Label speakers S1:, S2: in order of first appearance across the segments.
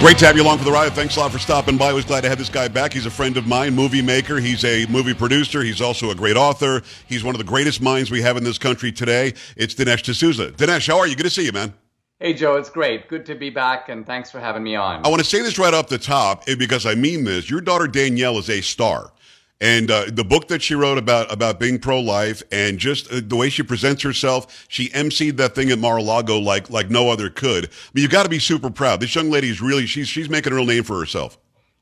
S1: Great to have you along for the ride. Thanks a lot for stopping by. Always glad to have this guy back. He's a friend of mine, movie maker. He's a movie producer. He's also a great author. He's one of the greatest minds we have in this country today. It's Dinesh D'Souza. Dinesh, how are you? Good to see you, man.
S2: Hey, Joe, it's great. Good to be back, and thanks for having me on.
S1: I want to say this right off the top eh, because I mean this. Your daughter Danielle is a star. And uh, the book that she wrote about about being pro life and just uh, the way she presents herself, she emceed that thing at Mar-a-Lago like like no other could. I mean, you got to be super proud. This young lady is really she's she's making a real name for herself.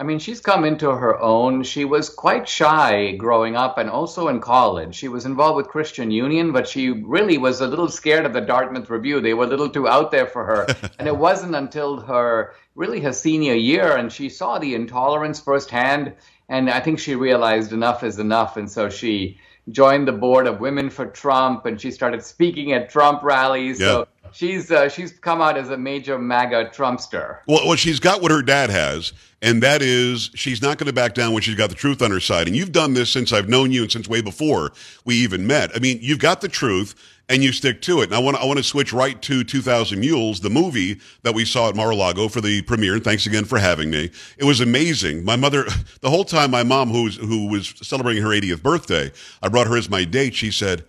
S2: I mean, she's come into her own. She was quite shy growing up and also in college. She was involved with Christian Union, but she really was a little scared of the Dartmouth Review. They were a little too out there for her. and it wasn't until her really her senior year and she saw the intolerance firsthand and I think she realized enough is enough. And so she joined the board of Women for Trump and she started speaking at Trump rallies. So she's uh, she's come out as a major MAGA Trumpster.
S1: Well, well, she's got what her dad has, and that is she's not going to back down when she's got the truth on her side. And you've done this since I've known you and since way before we even met. I mean, you've got the truth and you stick to it. And I want to, I want to switch right to 2000 Mules, the movie that we saw at Mar-a-Lago for the premiere. And thanks again for having me. It was amazing. My mother, the whole time, my mom, who was, who was celebrating her 80th birthday, I brought her as my date. She said,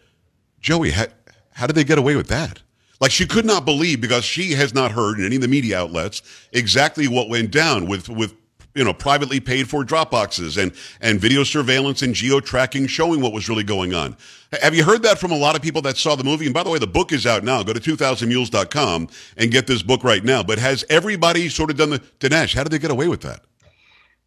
S1: Joey, how, how did they get away with that? Like she could not believe because she has not heard in any of the media outlets exactly what went down with, with you know, privately paid for Dropboxes and, and video surveillance and geo tracking showing what was really going on. Have you heard that from a lot of people that saw the movie? And by the way, the book is out now. Go to 2000mules.com and get this book right now. But has everybody sort of done the, Dinesh, how did they get away with that?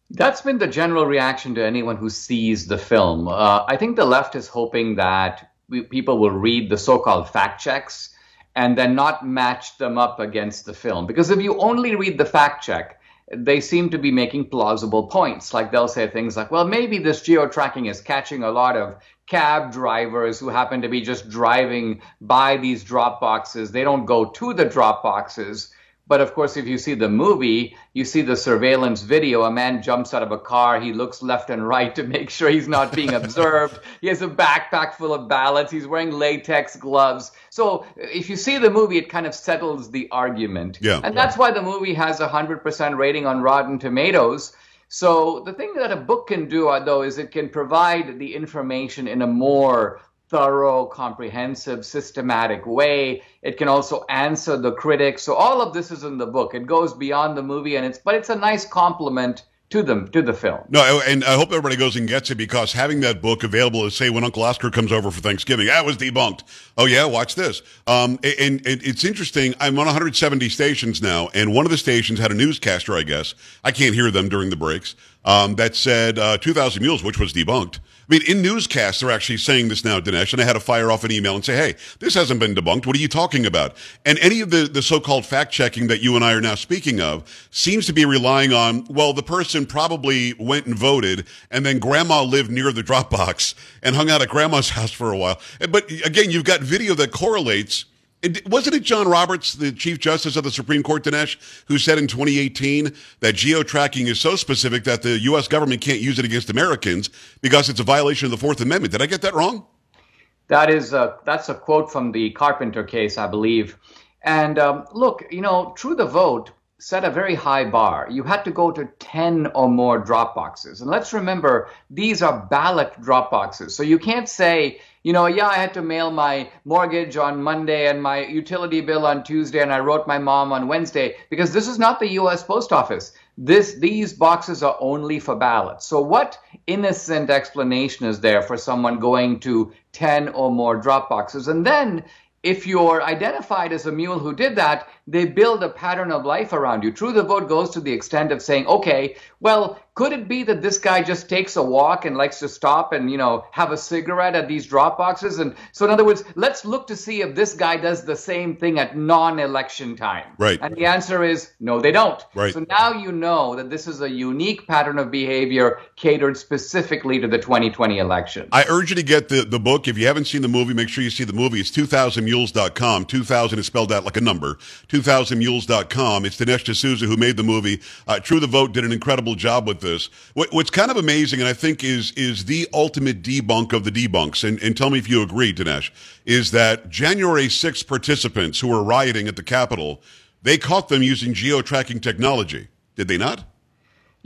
S2: That's been the general reaction to anyone who sees the film. Uh, I think the left is hoping that we, people will read the so-called fact checks and then not match them up against the film. Because if you only read the fact check, they seem to be making plausible points. Like they'll say things like, well, maybe this geo tracking is catching a lot of cab drivers who happen to be just driving by these drop boxes. They don't go to the drop boxes. But of course, if you see the movie, you see the surveillance video. A man jumps out of a car. He looks left and right to make sure he's not being observed. he has a backpack full of ballots. He's wearing latex gloves. So if you see the movie, it kind of settles the argument.
S1: Yeah,
S2: and that's why the movie has a 100% rating on Rotten Tomatoes. So the thing that a book can do, uh, though, is it can provide the information in a more thorough, comprehensive, systematic way. It can also answer the critics. So all of this is in the book. It goes beyond the movie, and it's but it's a nice complement to them to the film.
S1: No, and I hope everybody goes and gets it because having that book available is say when Uncle Oscar comes over for Thanksgiving, that was debunked. Oh yeah, watch this. Um, and, and, it's interesting. I'm on 170 stations now, and one of the stations had a newscaster. I guess I can't hear them during the breaks. Um, that said uh, 2,000 Mules, which was debunked. I mean, in newscasts, they're actually saying this now, Dinesh, and I had to fire off an email and say, hey, this hasn't been debunked. What are you talking about? And any of the, the so-called fact checking that you and I are now speaking of seems to be relying on, well, the person probably went and voted and then grandma lived near the Dropbox and hung out at grandma's house for a while. But again, you've got video that correlates wasn't it John Roberts, the Chief Justice of the Supreme Court, Dinesh, who said in 2018 that geo tracking is so specific that the U.S. government can't use it against Americans because it's a violation of the Fourth Amendment? Did I get that wrong?
S2: That is a, that's a quote from the Carpenter case, I believe. And um, look, you know, True the Vote set a very high bar. You had to go to 10 or more drop boxes. And let's remember, these are ballot drop boxes. So you can't say, you know, yeah, I had to mail my mortgage on Monday and my utility bill on Tuesday, and I wrote my mom on Wednesday because this is not the U.S. Post Office. This these boxes are only for ballots. So what innocent explanation is there for someone going to ten or more drop boxes? And then if you're identified as a mule who did that, they build a pattern of life around you. True the Vote goes to the extent of saying, okay, well, could it be that this guy just takes a walk and likes to stop and, you know, have a cigarette at these drop boxes? And so, in other words, let's look to see if this guy does the same thing at non election time.
S1: Right.
S2: And the answer is no, they don't.
S1: Right.
S2: So now you know that this is a unique pattern of behavior catered specifically to the 2020 election.
S1: I urge you to get the, the book. If you haven't seen the movie, make sure you see the movie. It's 2000mules.com. 2000 is spelled out like a number. 2000mules.com. It's Dinesh D'Souza who made the movie. Uh, True the Vote did an incredible job with this. What, what's kind of amazing, and I think is is the ultimate debunk of the debunks, and, and tell me if you agree, Dinesh, is that January 6 participants who were rioting at the Capitol, they caught them using geo-tracking technology. Did they not?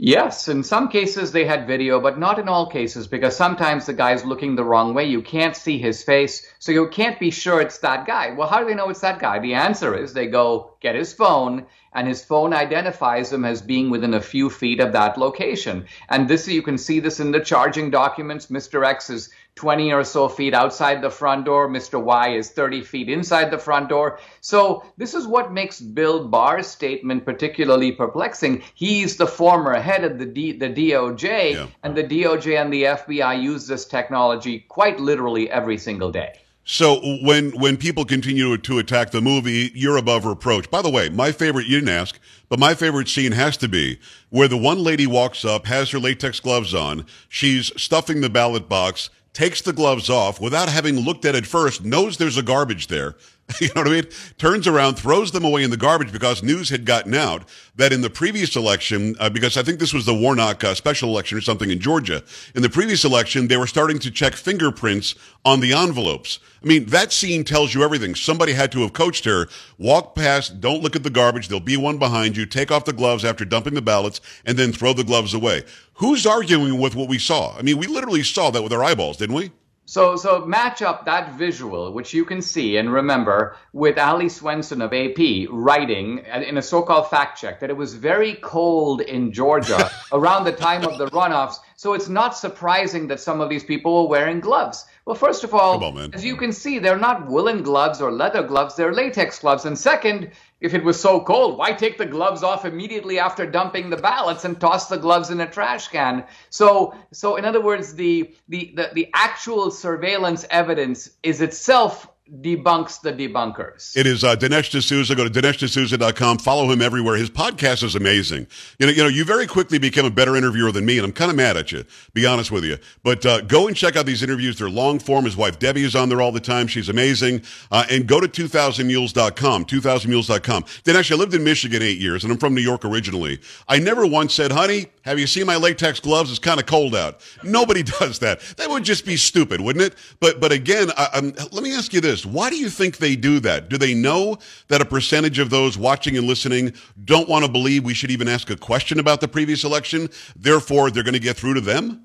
S2: Yes, in some cases they had video, but not in all cases because sometimes the guy's looking the wrong way. You can't see his face, so you can't be sure it's that guy. Well, how do they know it's that guy? The answer is they go get his phone, and his phone identifies him as being within a few feet of that location. And this you can see this in the charging documents. Mr. X is 20 or so feet outside the front door. Mr. Y is 30 feet inside the front door. So this is what makes Bill Barr's statement particularly perplexing. He's the former head of the, D, the DOJ, yeah. and the DOJ and the FBI use this technology quite literally every single day.
S1: So when when people continue to attack the movie, you're above reproach. By the way, my favorite you didn't ask, but my favorite scene has to be where the one lady walks up, has her latex gloves on, she's stuffing the ballot box, takes the gloves off without having looked at it first, knows there's a garbage there. You know what I mean? Turns around, throws them away in the garbage because news had gotten out that in the previous election, uh, because I think this was the Warnock uh, special election or something in Georgia, in the previous election, they were starting to check fingerprints on the envelopes. I mean, that scene tells you everything. Somebody had to have coached her. Walk past, don't look at the garbage. There'll be one behind you. Take off the gloves after dumping the ballots and then throw the gloves away. Who's arguing with what we saw? I mean, we literally saw that with our eyeballs, didn't we?
S2: So, so match up that visual, which you can see and remember, with Ali Swenson of AP writing in a so-called fact check that it was very cold in Georgia around the time of the runoffs. So it's not surprising that some of these people were wearing gloves. Well, first of all,
S1: on,
S2: as you can see, they're not woolen gloves or leather gloves; they're latex gloves. And second, if it was so cold, why take the gloves off immediately after dumping the ballots and toss the gloves in a trash can? So, so in other words, the the the, the actual surveillance evidence is itself debunks the debunkers.
S1: It is uh, Dinesh D'Souza. Go to DineshD'Souza.com. Follow him everywhere. His podcast is amazing. You know, you know, you very quickly became a better interviewer than me, and I'm kind of mad at you, be honest with you. But uh, go and check out these interviews. They're long form. His wife Debbie is on there all the time. She's amazing. Uh, and go to 2000mules.com, 2000mules.com. Dinesh, I lived in Michigan eight years, and I'm from New York originally. I never once said, honey, have you seen my latex gloves? It's kind of cold out. Nobody does that. That would just be stupid, wouldn't it? But, but again, I, let me ask you this. Why do you think they do that? Do they know that a percentage of those watching and listening don't want to believe we should even ask a question about the previous election? Therefore, they're going to get through to them?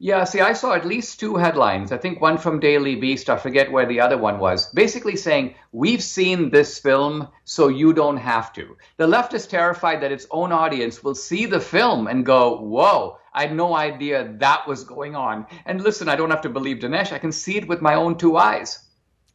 S2: Yeah, see, I saw at least two headlines. I think one from Daily Beast, I forget where the other one was, basically saying, We've seen this film, so you don't have to. The left is terrified that its own audience will see the film and go, Whoa, I had no idea that was going on. And listen, I don't have to believe Dinesh, I can see it with my own two eyes.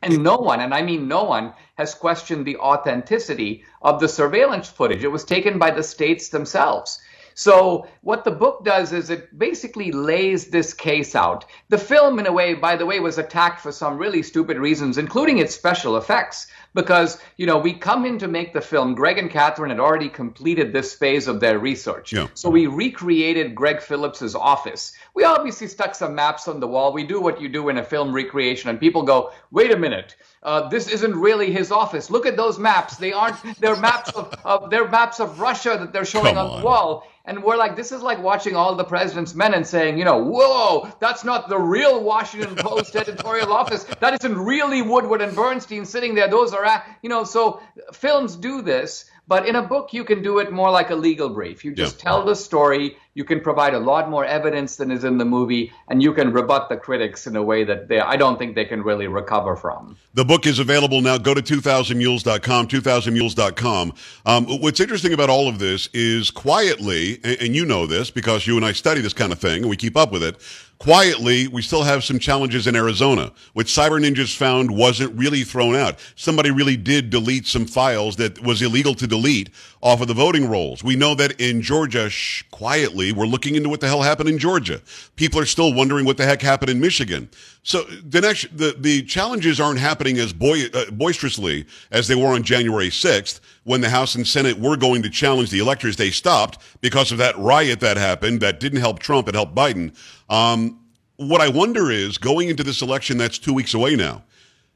S2: And no one, and I mean no one, has questioned the authenticity of the surveillance footage. It was taken by the states themselves. So what the book does is it basically lays this case out. The film, in a way, by the way, was attacked for some really stupid reasons, including its special effects. Because, you know, we come in to make the film. Greg and Catherine had already completed this phase of their research.
S1: Yeah.
S2: So we recreated Greg Phillips's office. We obviously stuck some maps on the wall. We do what you do in a film recreation, and people go, wait a minute. Uh, this isn't really his office. Look at those maps. They aren't. They're maps of, of they're maps of Russia that they're showing on, on the wall. And we're like, this is like watching all the president's men and saying, you know, whoa, that's not the real Washington Post editorial office. That isn't really Woodward and Bernstein sitting there. Those are, you know, so films do this. But in a book, you can do it more like a legal brief. You just yeah. tell the story. You can provide a lot more evidence than is in the movie, and you can rebut the critics in a way that they, I don't think they can really recover from.
S1: The book is available now. Go to 2000mules.com, 2000mules.com. Um, what's interesting about all of this is quietly, and, and you know this because you and I study this kind of thing and we keep up with it Quietly, we still have some challenges in Arizona, which Cyber Ninjas found wasn't really thrown out. Somebody really did delete some files that was illegal to delete off of the voting rolls. We know that in Georgia, shh, quietly, we're looking into what the hell happened in Georgia. People are still wondering what the heck happened in Michigan. So the next, the, the challenges aren't happening as boy, uh, boisterously as they were on January 6th when the House and Senate were going to challenge the electors. They stopped because of that riot that happened that didn't help Trump, it helped Biden. Um, what I wonder is going into this election that's two weeks away now,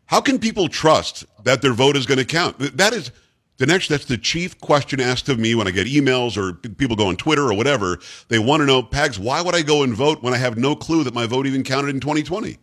S1: how can people trust that their vote is going to count? That is, Dinesh, that's the chief question asked of me when I get emails or people go on Twitter or whatever. They want to know, Pags, why would I go and vote when I have no clue that my vote even counted in 2020?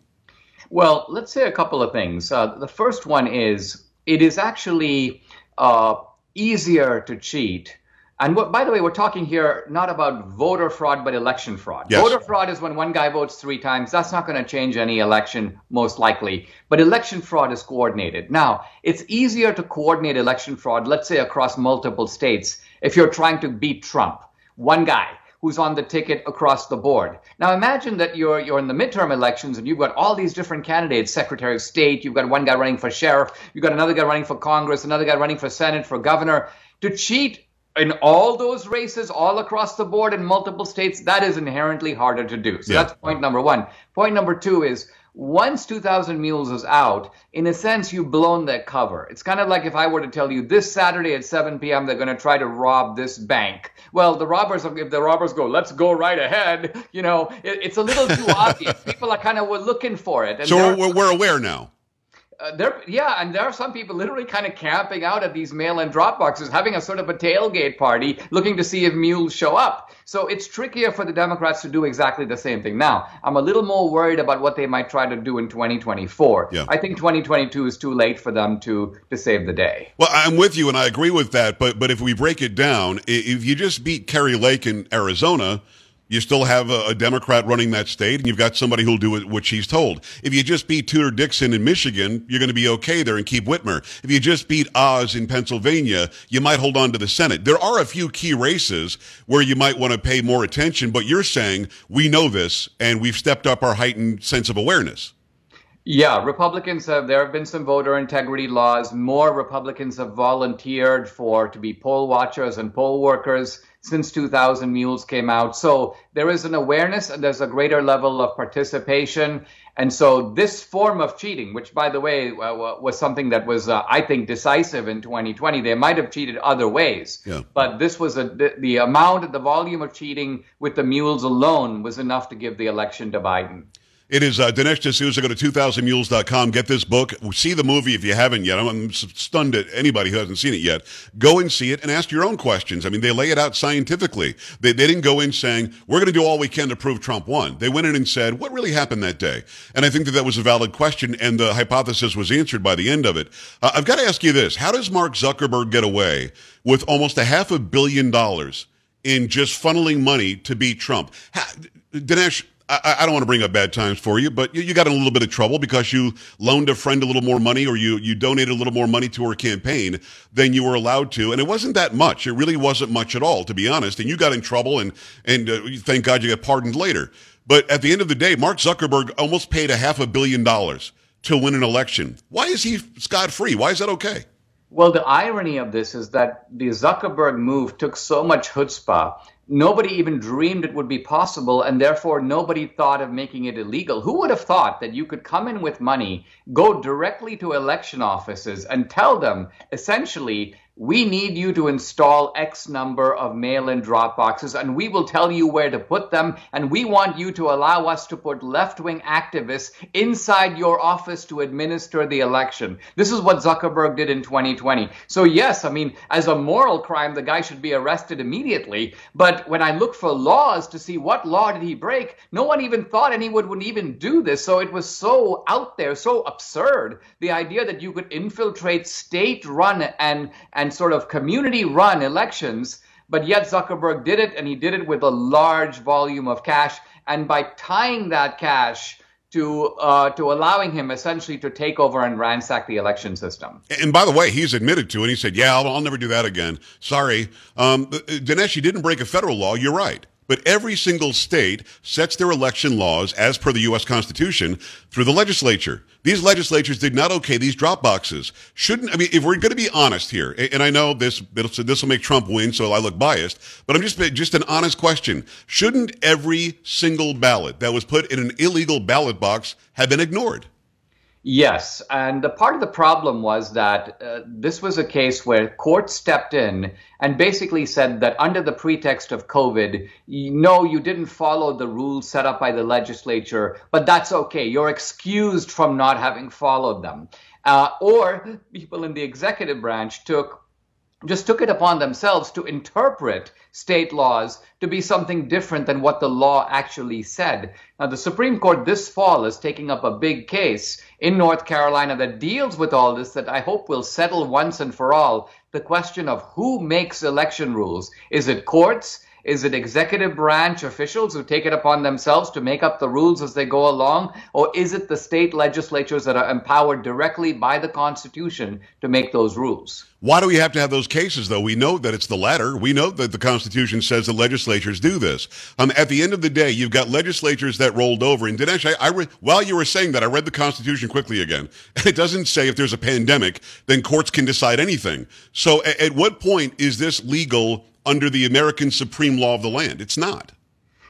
S2: Well, let's say a couple of things. Uh, the first one is it is actually uh, easier to cheat and what, by the way, we're talking here not about voter fraud, but election fraud.
S1: Yes.
S2: Voter fraud is when one guy votes three times. That's not going to change any election, most likely. But election fraud is coordinated. Now, it's easier to coordinate election fraud, let's say across multiple states, if you're trying to beat Trump. One guy who's on the ticket across the board. Now imagine that you're you're in the midterm elections and you've got all these different candidates, Secretary of State, you've got one guy running for sheriff, you've got another guy running for Congress, another guy running for Senate, for governor. To cheat in all those races all across the board in multiple states, that is inherently harder to do. So yeah. that's point number one. Point number two is once 2000 Mules is out, in a sense, you've blown that cover. It's kind of like if I were to tell you this Saturday at 7 p.m. they're going to try to rob this bank. Well, the robbers, if the robbers go, let's go right ahead, you know, it, it's a little too obvious. People are kind of looking for it.
S1: so we're, we're aware now.
S2: Uh, there, yeah, and there are some people literally kind of camping out at these mail-in drop boxes, having a sort of a tailgate party, looking to see if mules show up. So it's trickier for the Democrats to do exactly the same thing. Now, I'm a little more worried about what they might try to do in 2024. Yeah. I think 2022 is too late for them to to save the day.
S1: Well, I'm with you, and I agree with that. But but if we break it down, if you just beat Kari Lake in Arizona you still have a, a, Democrat running that state, and you've got somebody who'll do what she's told. If you just beat Tudor Dixon in Michigan, you're going to be okay there and keep Whitmer. If you just beat Oz in Pennsylvania, you might hold on to the Senate. There are a few key races where you might want to pay more attention, but you're saying we know this and we've stepped up our heightened sense of awareness.
S2: Yeah, Republicans have. There have been some voter integrity laws. More Republicans have volunteered for to be poll watchers and poll workers since 2000 Mules came out. So there is an awareness and there's a greater level of participation. And so this form of cheating, which by the way uh, was something that was, uh, I think, decisive in 2020, they might have cheated other ways, yeah. but this was a, the, the amount, the volume of cheating with the mules alone was enough to give the election to Biden.
S1: It is uh, Dinesh D'Souza. Go to 2000mules.com. Get this book. See the movie if you haven't yet. I'm stunned at anybody who hasn't seen it yet. Go and see it and ask your own questions. I mean, they lay it out scientifically. They, they didn't go in saying, we're going to do all we can to prove Trump won. They went in and said, what really happened that day? And I think that that was a valid question, and the hypothesis was answered by the end of it. Uh, I've got to ask you this. How does Mark Zuckerberg get away with almost a half a billion dollars in just funneling money to beat Trump? How, Dinesh, I, I, don't want to bring up bad times for you, but you, you, got in a little bit of trouble because you loaned a friend a little more money or you, you donated a little more money to her campaign than you were allowed to. And it wasn't that much. It really wasn't much at all, to be honest. And you got in trouble and, and uh, thank God you got pardoned later. But at the end of the day, Mark Zuckerberg almost paid a half a billion dollars to win an election. Why is he scot free? Why is that okay?
S2: Well, the irony of this is that the Zuckerberg move took so much chutzpah nobody even dreamed it would be possible, and therefore nobody thought of making it illegal. Who would have thought that you could come in with money, go directly to election offices, and tell them essentially, we need you to install X number of mail in drop boxes, and we will tell you where to put them. And we want you to allow us to put left wing activists inside your office to administer the election. This is what Zuckerberg did in 2020. So, yes, I mean, as a moral crime, the guy should be arrested immediately. But when I look for laws to see what law did he break, no one even thought anyone would even do this. So it was so out there, so absurd. The idea that you could infiltrate state run and, and and sort of community run elections. But yet Zuckerberg did it, and he did it with a large volume of cash. And by tying that cash to uh, to allowing him essentially to take over and ransack the election system.
S1: And by the way, he's admitted to it. He said, "Yeah, I'll, I'll never do that again." Sorry, um, Dinesh, you didn't break a federal law. You're right. But every single state sets their election laws as per the U.S. Constitution through the legislature. These legislatures did not okay these drop boxes. Shouldn't, I mean, if we're going to be honest here, and I know this, this will make Trump win, so I look biased, but I'm just, just an honest question. Shouldn't every single ballot that was put in an illegal ballot box have been ignored?
S2: Yes, and the part of the problem was that uh, this was a case where court stepped in and basically said that under the pretext of COVID, no, you didn't follow the rules set up by the legislature, but that's okay. You're excused from not having followed them. Uh, or people in the executive branch took just took it upon themselves to interpret state laws to be something different than what the law actually said. Now, the Supreme Court this fall is taking up a big case in North Carolina that deals with all this that I hope will settle once and for all the question of who makes election rules. Is it courts? Is it executive branch officials who take it upon themselves to make up the rules as they go along? Or is it the state legislatures that are empowered directly by the Constitution to make those rules?
S1: Why do we have to have those cases, though? We know that it's the latter. We know that the Constitution says the legislatures do this. Um, at the end of the day, you've got legislatures that rolled over. And Dinesh, I, I re- while you were saying that, I read the Constitution quickly again. It doesn't say if there's a pandemic, then courts can decide anything. So at, at what point is this legal under the American supreme law of the land. It's not.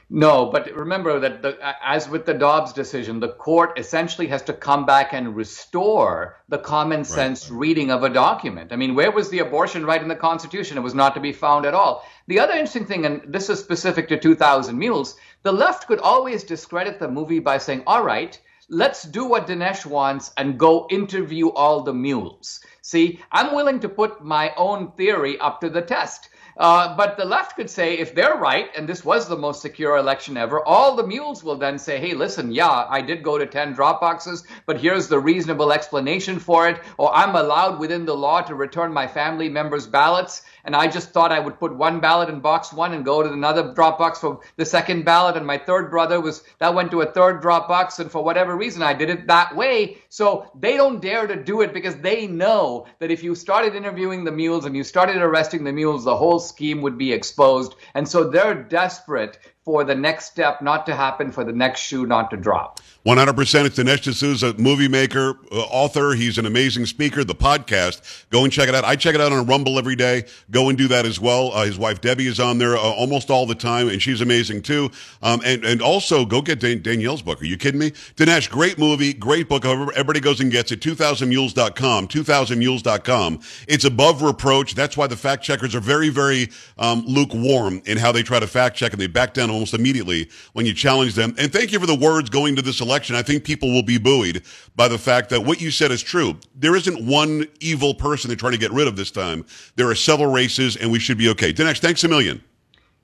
S2: No, but remember that the, as with the Dobbs decision, the court essentially has to come back and restore the common sense right. reading of a document. I mean, where was the abortion right in the Constitution? It was not to be found at all. The other interesting thing, and this is specific to 2000 Mules, the left could always discredit the movie by saying, all right, let's do what Dinesh wants and go interview all the mules. See, I'm willing to put my own theory up to the test. Uh, but the left could say, if they're right, and this was the most secure election ever, all the mules will then say, hey, listen, yeah, I did go to 10 drop boxes, but here's the reasonable explanation for it, or I'm allowed within the law to return my family members' ballots and I just thought I would put one ballot in box one and go to another drop box for the second ballot. And my third brother was that went to a third drop box, and for whatever reason, I did it that way. So they don't dare to do it because they know that if you started interviewing the mules and you started arresting the mules, the whole scheme would be exposed. And so they're desperate for the next step not to happen, for the next shoe not to drop.
S1: 100%. It's Dinesh D'Souza, movie maker, uh, author. He's an amazing speaker. The podcast, go and check it out. I check it out on Rumble every day. Go and do that as well. Uh, his wife Debbie is on there uh, almost all the time, and she's amazing too. Um, and, and also, go get Dan- Danielle's book. Are you kidding me? Dinesh, great movie, great book. Everybody goes and gets it. 2000mules.com, 2000mules.com. It's above reproach. That's why the fact checkers are very, very um, lukewarm in how they try to fact check, and they back down almost immediately when you challenge them. And thank you for the words going to this election. I think people will be buoyed by the fact that what you said is true. There isn't one evil person they're trying to get rid of this time. There are several races, and we should be okay. Dinesh, thanks a million.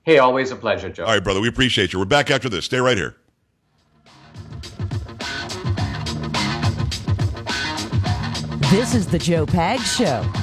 S2: Hey, always a pleasure, Joe.
S1: All right, brother. We appreciate you. We're back after this. Stay right here.
S3: This is the Joe Pag Show.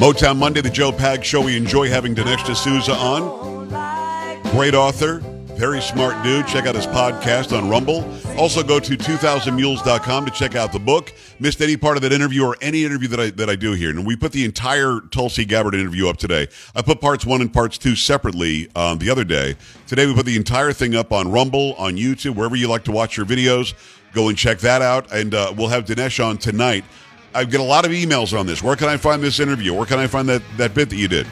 S1: Motown Monday, the Joe Pag Show. We enjoy having Dinesh D'Souza on. Great author, very smart dude. Check out his podcast on Rumble. Also, go to 2000mules.com to check out the book. Missed any part of that interview or any interview that I that I do here, and we put the entire Tulsi Gabbard interview up today. I put parts one and parts two separately um, the other day. Today, we put the entire thing up on Rumble, on YouTube, wherever you like to watch your videos. Go and check that out, and uh, we'll have Dinesh on tonight I get a lot of emails on this. Where can I find this interview? Where can I find that, that bit that you did?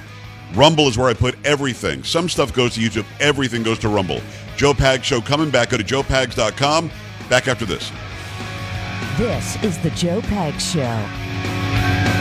S1: Rumble is where I put everything. Some stuff goes to YouTube, everything goes to Rumble. Joe Pags Show coming back. Go to joepags.com. Back after this.
S3: This is the Joe Pags Show.